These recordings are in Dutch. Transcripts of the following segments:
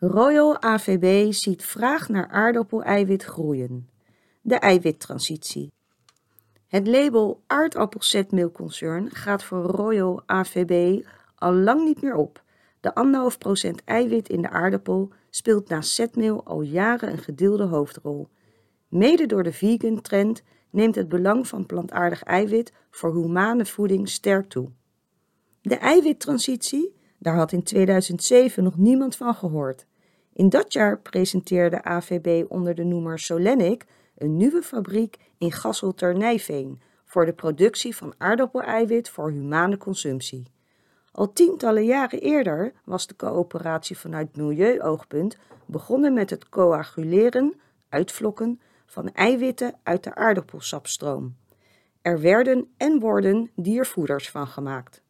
Royal AVB ziet vraag naar aardappeleiwit groeien. De eiwittransitie. Het label aardappelzetmeelconcern gaat voor Royal AVB al lang niet meer op. De 1,5% eiwit in de aardappel speelt naast zetmeel al jaren een gedeelde hoofdrol. Mede door de vegan trend neemt het belang van plantaardig eiwit voor humane voeding sterk toe. De eiwittransitie, daar had in 2007 nog niemand van gehoord. In dat jaar presenteerde AVB onder de noemer Solenic een nieuwe fabriek in Gasselter-Nijveen voor de productie van aardappeleiwit voor humane consumptie. Al tientallen jaren eerder was de coöperatie vanuit milieuoogpunt begonnen met het coaguleren, uitvlokken, van eiwitten uit de aardappelsapstroom. Er werden en worden diervoeders van gemaakt.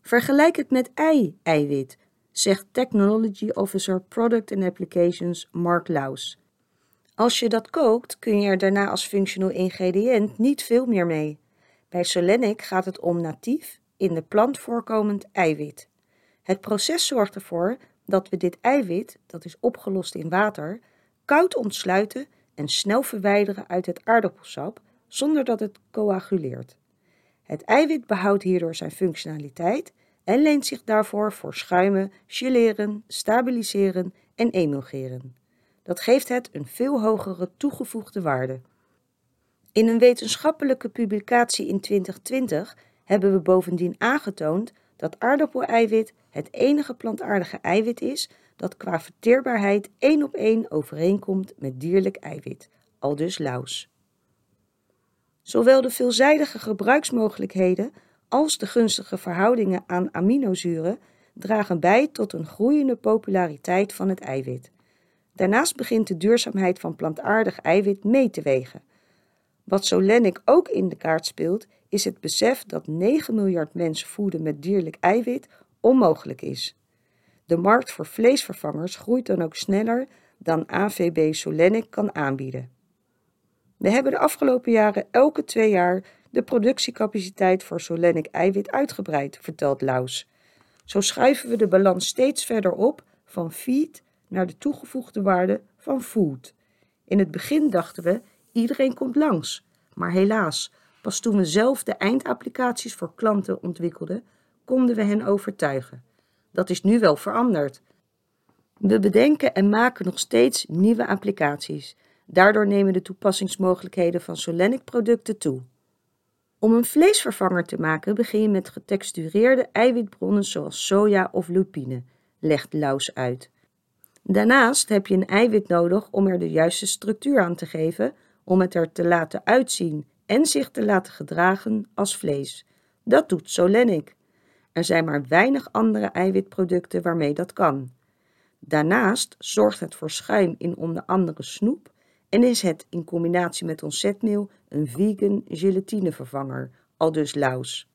Vergelijk het met ei-eiwit, zegt Technology Officer Product and Applications Mark Laus. Als je dat kookt, kun je er daarna als functional ingrediënt niet veel meer mee. Bij Solenic gaat het om natief, in de plant voorkomend eiwit. Het proces zorgt ervoor dat we dit eiwit, dat is opgelost in water, koud ontsluiten en snel verwijderen uit het aardappelsap zonder dat het coaguleert. Het eiwit behoudt hierdoor zijn functionaliteit en leent zich daarvoor voor schuimen, geleren, stabiliseren en emulgeren. Dat geeft het een veel hogere toegevoegde waarde. In een wetenschappelijke publicatie in 2020 hebben we bovendien aangetoond dat aardappeleiwit het enige plantaardige eiwit is dat qua verteerbaarheid één op één overeenkomt met dierlijk eiwit, aldus Laus. Zowel de veelzijdige gebruiksmogelijkheden als de gunstige verhoudingen aan aminozuren dragen bij tot een groeiende populariteit van het eiwit. Daarnaast begint de duurzaamheid van plantaardig eiwit mee te wegen. Wat Solenic ook in de kaart speelt, is het besef dat 9 miljard mensen voeden met dierlijk eiwit onmogelijk is. De markt voor vleesvervangers groeit dan ook sneller dan AVB Solenic kan aanbieden. We hebben de afgelopen jaren elke twee jaar de productiecapaciteit voor Solenic eiwit uitgebreid, vertelt Laus. Zo schuiven we de balans steeds verder op van feed naar de toegevoegde waarde van food. In het begin dachten we, iedereen komt langs. Maar helaas, pas toen we zelf de eindapplicaties voor klanten ontwikkelden, konden we hen overtuigen. Dat is nu wel veranderd. We bedenken en maken nog steeds nieuwe applicaties. Daardoor nemen de toepassingsmogelijkheden van Solenic producten toe. Om een vleesvervanger te maken begin je met getextureerde eiwitbronnen zoals soja of lupine, legt Laus uit. Daarnaast heb je een eiwit nodig om er de juiste structuur aan te geven, om het er te laten uitzien en zich te laten gedragen als vlees. Dat doet Solenic. Er zijn maar weinig andere eiwitproducten waarmee dat kan. Daarnaast zorgt het voor schuim in onder andere snoep en is het in combinatie met ons zetmeel een vegan gelatinevervanger, aldus Laus.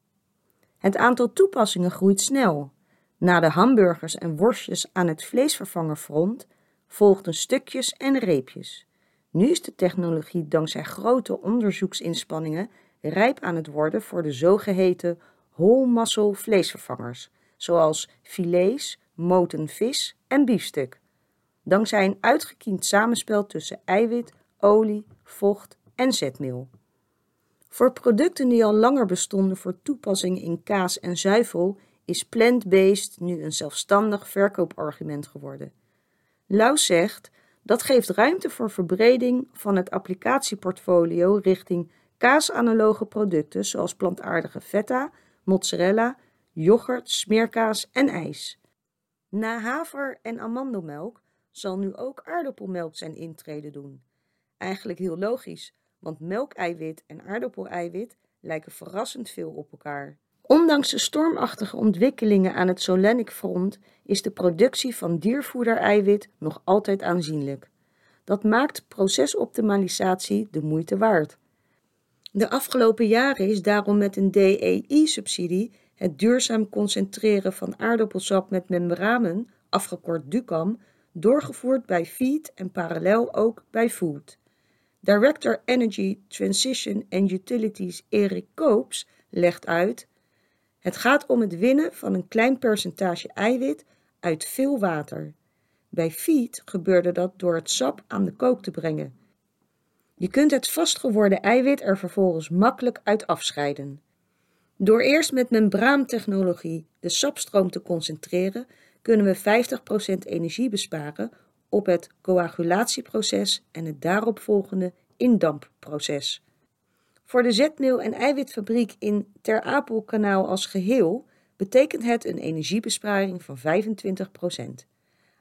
Het aantal toepassingen groeit snel. Na de hamburgers en worstjes aan het vleesvervangerfront volgden stukjes en reepjes. Nu is de technologie dankzij grote onderzoeksinspanningen rijp aan het worden voor de zogeheten whole vleesvervangers, zoals filets, moten vis en biefstuk. Dankzij een uitgekiend samenspel tussen eiwit, olie, vocht en zetmeel. Voor producten die al langer bestonden voor toepassing in kaas en zuivel is plant-based nu een zelfstandig verkoopargument geworden. Lau zegt dat geeft ruimte voor verbreding van het applicatieportfolio richting kaasanaloge producten zoals plantaardige feta, mozzarella, yoghurt, smeerkaas en ijs. Na haver en amandelmelk zal nu ook aardappelmelk zijn intrede doen. Eigenlijk heel logisch, want melkeiwit en aardappeleiwit lijken verrassend veel op elkaar. Ondanks de stormachtige ontwikkelingen aan het Solenic front is de productie van diervoedereiwit nog altijd aanzienlijk. Dat maakt procesoptimalisatie de moeite waard. De afgelopen jaren is daarom met een DEI-subsidie het duurzaam concentreren van aardappelsap met membranen, afgekort DUCAM, doorgevoerd bij Feed en parallel ook bij Food. Director Energy Transition and Utilities Erik Koops legt uit: Het gaat om het winnen van een klein percentage eiwit uit veel water. Bij feed gebeurde dat door het sap aan de kook te brengen. Je kunt het vastgeworden eiwit er vervolgens makkelijk uit afscheiden. Door eerst met membraantechnologie de sapstroom te concentreren, kunnen we 50% energie besparen op het coagulatieproces en het daaropvolgende indampproces. Voor de zetmeel- en eiwitfabriek in Ter Apelkanaal als geheel betekent het een energiebesparing van 25%.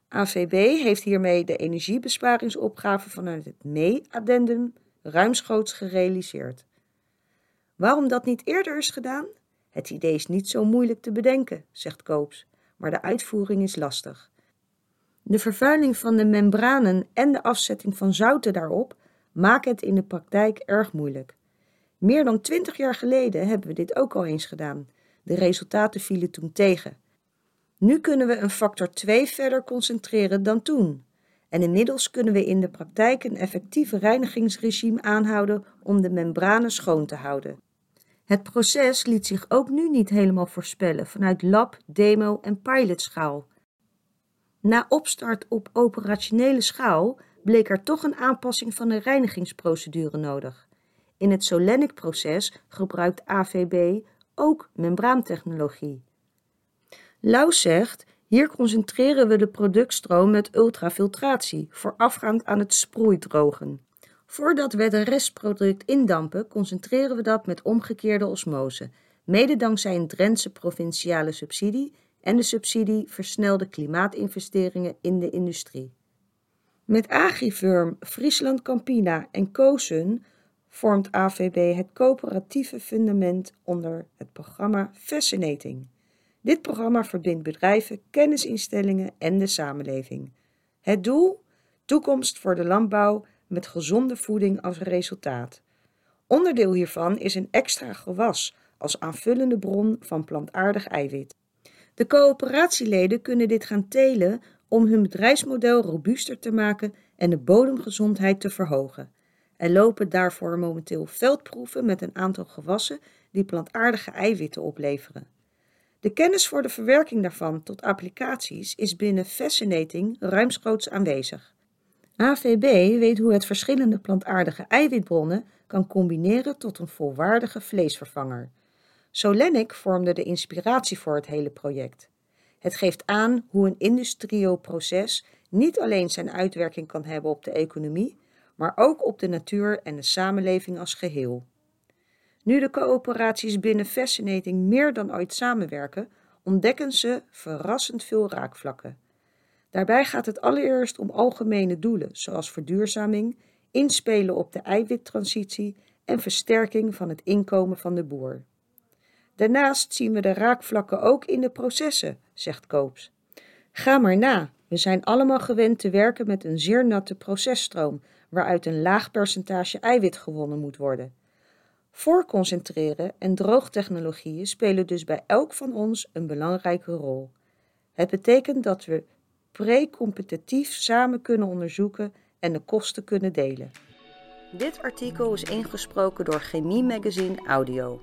AVB heeft hiermee de energiebesparingsopgave vanuit het MEE-addendum ruimschoots gerealiseerd. Waarom dat niet eerder is gedaan? Het idee is niet zo moeilijk te bedenken, zegt Koops, maar de uitvoering is lastig. De vervuiling van de membranen en de afzetting van zouten daarop maken het in de praktijk erg moeilijk. Meer dan twintig jaar geleden hebben we dit ook al eens gedaan. De resultaten vielen toen tegen. Nu kunnen we een factor 2 verder concentreren dan toen. En inmiddels kunnen we in de praktijk een effectief reinigingsregime aanhouden om de membranen schoon te houden. Het proces liet zich ook nu niet helemaal voorspellen vanuit lab, demo en pilotschaal. Na opstart op operationele schaal bleek er toch een aanpassing van de reinigingsprocedure nodig. In het Solenic-proces gebruikt AVB ook membraantechnologie. Lau zegt, hier concentreren we de productstroom met ultrafiltratie, voorafgaand aan het sproeidrogen. Voordat we het restproduct indampen, concentreren we dat met omgekeerde osmose, mede dankzij een Drentse provinciale subsidie en de subsidie versnelde klimaatinvesteringen in de industrie. Met Agrifirm, Friesland Campina en Kozen vormt AVB het coöperatieve fundament onder het programma Fascinating. Dit programma verbindt bedrijven, kennisinstellingen en de samenleving. Het doel? Toekomst voor de landbouw met gezonde voeding als resultaat. Onderdeel hiervan is een extra gewas als aanvullende bron van plantaardig eiwit. De coöperatieleden kunnen dit gaan telen om hun bedrijfsmodel robuuster te maken en de bodemgezondheid te verhogen. Er lopen daarvoor momenteel veldproeven met een aantal gewassen die plantaardige eiwitten opleveren. De kennis voor de verwerking daarvan tot applicaties is binnen Fascinating ruimschoots aanwezig. AVB weet hoe het verschillende plantaardige eiwitbronnen kan combineren tot een volwaardige vleesvervanger. Solenic vormde de inspiratie voor het hele project. Het geeft aan hoe een industrieel proces niet alleen zijn uitwerking kan hebben op de economie, maar ook op de natuur en de samenleving als geheel. Nu de coöperaties binnen Fascinating meer dan ooit samenwerken, ontdekken ze verrassend veel raakvlakken. Daarbij gaat het allereerst om algemene doelen, zoals verduurzaming, inspelen op de eiwittransitie en versterking van het inkomen van de boer. Daarnaast zien we de raakvlakken ook in de processen, zegt Koops. Ga maar na, we zijn allemaal gewend te werken met een zeer natte processtroom, waaruit een laag percentage eiwit gewonnen moet worden. Voorconcentreren en droogtechnologieën spelen dus bij elk van ons een belangrijke rol. Het betekent dat we pre-competitief samen kunnen onderzoeken en de kosten kunnen delen. Dit artikel is ingesproken door Chemie Magazine Audio.